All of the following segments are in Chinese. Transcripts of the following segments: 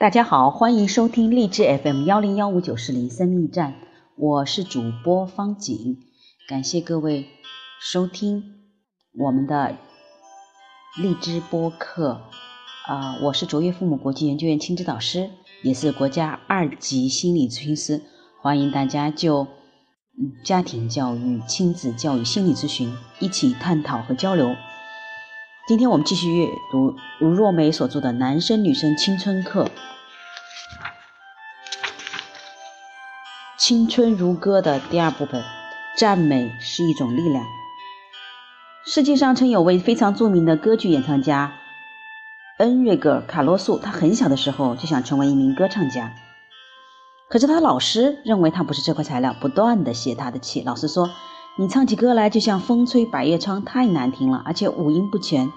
大家好，欢迎收听励志 FM 幺零幺五九四零生命站，我是主播方景，感谢各位收听我们的荔枝播客。啊，我是卓越父母国际研究院亲子导师，也是国家二级心理咨询师，欢迎大家就嗯家庭教育、亲子教育、心理咨询一起探讨和交流。今天我们继续阅读吴若梅所著的《男生女生青春课》。青春如歌的第二部分，赞美是一种力量。世界上曾有位非常著名的歌剧演唱家恩瑞格·卡洛素，他很小的时候就想成为一名歌唱家，可是他老师认为他不是这块材料，不断的泄他的气。老师说。你唱起歌来就像风吹百叶窗，太难听了，而且五音不全。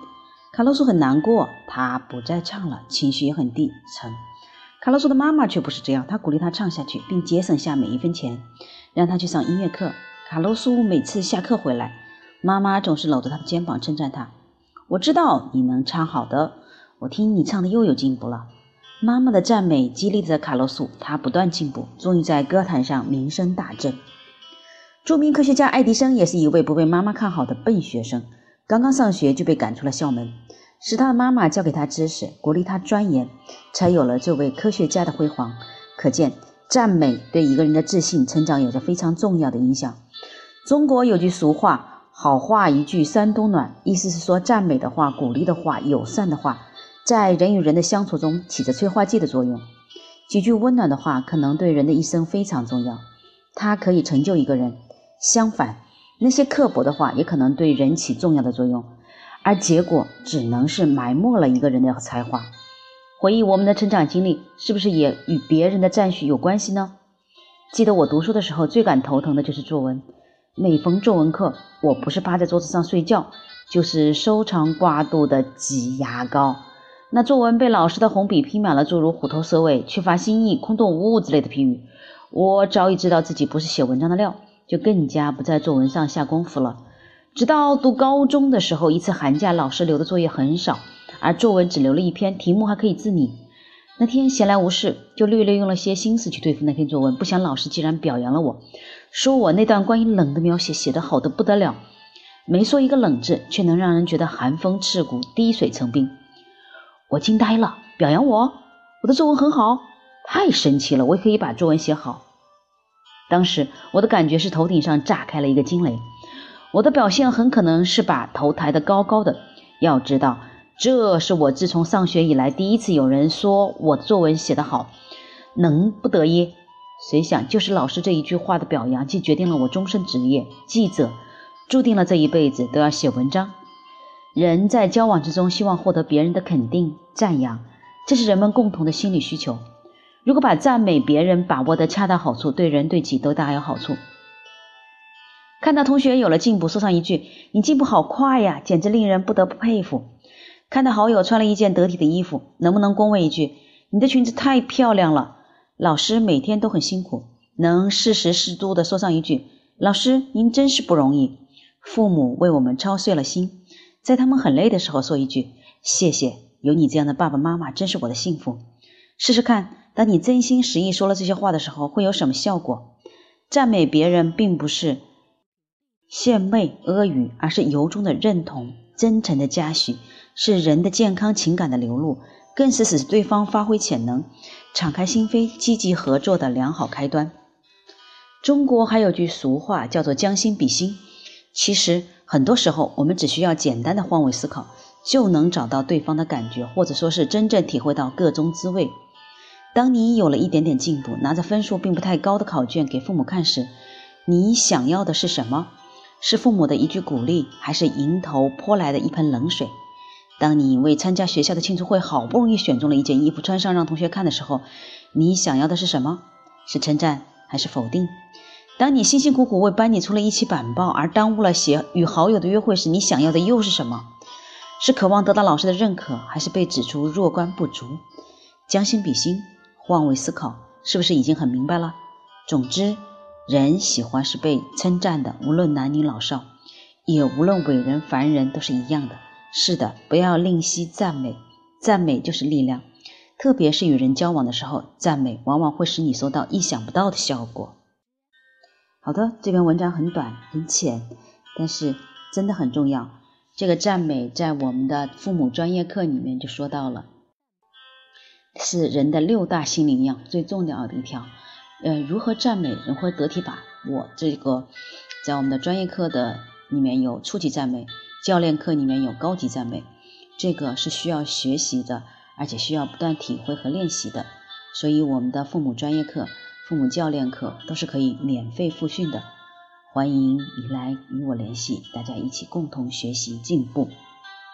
卡洛苏很难过，他不再唱了，情绪也很低沉。卡洛苏的妈妈却不是这样，她鼓励他唱下去，并节省下每一分钱，让他去上音乐课。卡洛苏每次下课回来，妈妈总是搂着他的肩膀称赞他：“我知道你能唱好的，我听你唱的又有进步了。”妈妈的赞美激励着卡洛苏，他不断进步，终于在歌坛上名声大振。著名科学家爱迪生也是一位不被妈妈看好的笨学生，刚刚上学就被赶出了校门，是他的妈妈教给他知识，鼓励他钻研，才有了这位科学家的辉煌。可见，赞美对一个人的自信成长有着非常重要的影响。中国有句俗话：“好话一句三冬暖”，意思是说，赞美的话、鼓励的话、友善的话，在人与人的相处中起着催化剂的作用。几句温暖的话，可能对人的一生非常重要，它可以成就一个人。相反，那些刻薄的话也可能对人起重要的作用，而结果只能是埋没了一个人的才华。回忆我们的成长经历，是不是也与别人的赞许有关系呢？记得我读书的时候，最感头疼的就是作文。每逢作文课，我不是趴在桌子上睡觉，就是收藏挂肚的挤牙膏。那作文被老师的红笔批满了诸如虎头蛇尾、缺乏新意、空洞无物之类的批语，我早已知道自己不是写文章的料。就更加不在作文上下功夫了。直到读高中的时候，一次寒假，老师留的作业很少，而作文只留了一篇，题目还可以自拟。那天闲来无事，就略略用了些心思去对付那篇作文。不想老师竟然表扬了我，说我那段关于冷的描写写得好的不得了，没说一个冷字，却能让人觉得寒风刺骨，滴水成冰。我惊呆了，表扬我，我的作文很好，太神奇了，我也可以把作文写好。当时我的感觉是头顶上炸开了一个惊雷，我的表现很可能是把头抬得高高的。要知道，这是我自从上学以来第一次有人说我的作文写得好，能不得耶？谁想，就是老师这一句话的表扬，既决定了我终身职业——记者，注定了这一辈子都要写文章。人在交往之中，希望获得别人的肯定、赞扬，这是人们共同的心理需求。如果把赞美别人把握的恰到好处，对人对己都大有好处。看到同学有了进步，说上一句“你进步好快呀”，简直令人不得不佩服。看到好友穿了一件得体的衣服，能不能恭维一句“你的裙子太漂亮了”？老师每天都很辛苦，能适时适度的说上一句“老师您真是不容易”。父母为我们操碎了心，在他们很累的时候说一句“谢谢，有你这样的爸爸妈妈，真是我的幸福”。试试看。当你真心实意说了这些话的时候，会有什么效果？赞美别人并不是献媚阿谀，而是由衷的认同、真诚的嘉许，是人的健康情感的流露，更是使对方发挥潜能、敞开心扉、积极合作的良好开端。中国还有句俗话叫做“将心比心”，其实很多时候我们只需要简单的换位思考，就能找到对方的感觉，或者说是真正体会到个中滋味。当你有了一点点进步，拿着分数并不太高的考卷给父母看时，你想要的是什么？是父母的一句鼓励，还是迎头泼来的一盆冷水？当你为参加学校的庆祝会好不容易选中了一件衣服穿上让同学看的时候，你想要的是什么？是称赞还是否定？当你辛辛苦苦为班里出了一期板报而耽误了写与好友的约会时，你想要的又是什么？是渴望得到老师的认可，还是被指出弱冠不足？将心比心。换位思考，是不是已经很明白了？总之，人喜欢是被称赞的，无论男女老少，也无论伟人凡人，都是一样的。是的，不要吝惜赞美，赞美就是力量。特别是与人交往的时候，赞美往往会使你收到意想不到的效果。好的，这篇文章很短很浅，但是真的很重要。这个赞美在我们的父母专业课里面就说到了，是人的六大心灵养最重要的一条。呃，如何赞美，如何得体法？我这个，在我们的专业课的里面有初级赞美，教练课里面有高级赞美，这个是需要学习的，而且需要不断体会和练习的。所以我们的父母专业课。父母教练课都是可以免费复训的，欢迎你来与我联系，大家一起共同学习进步。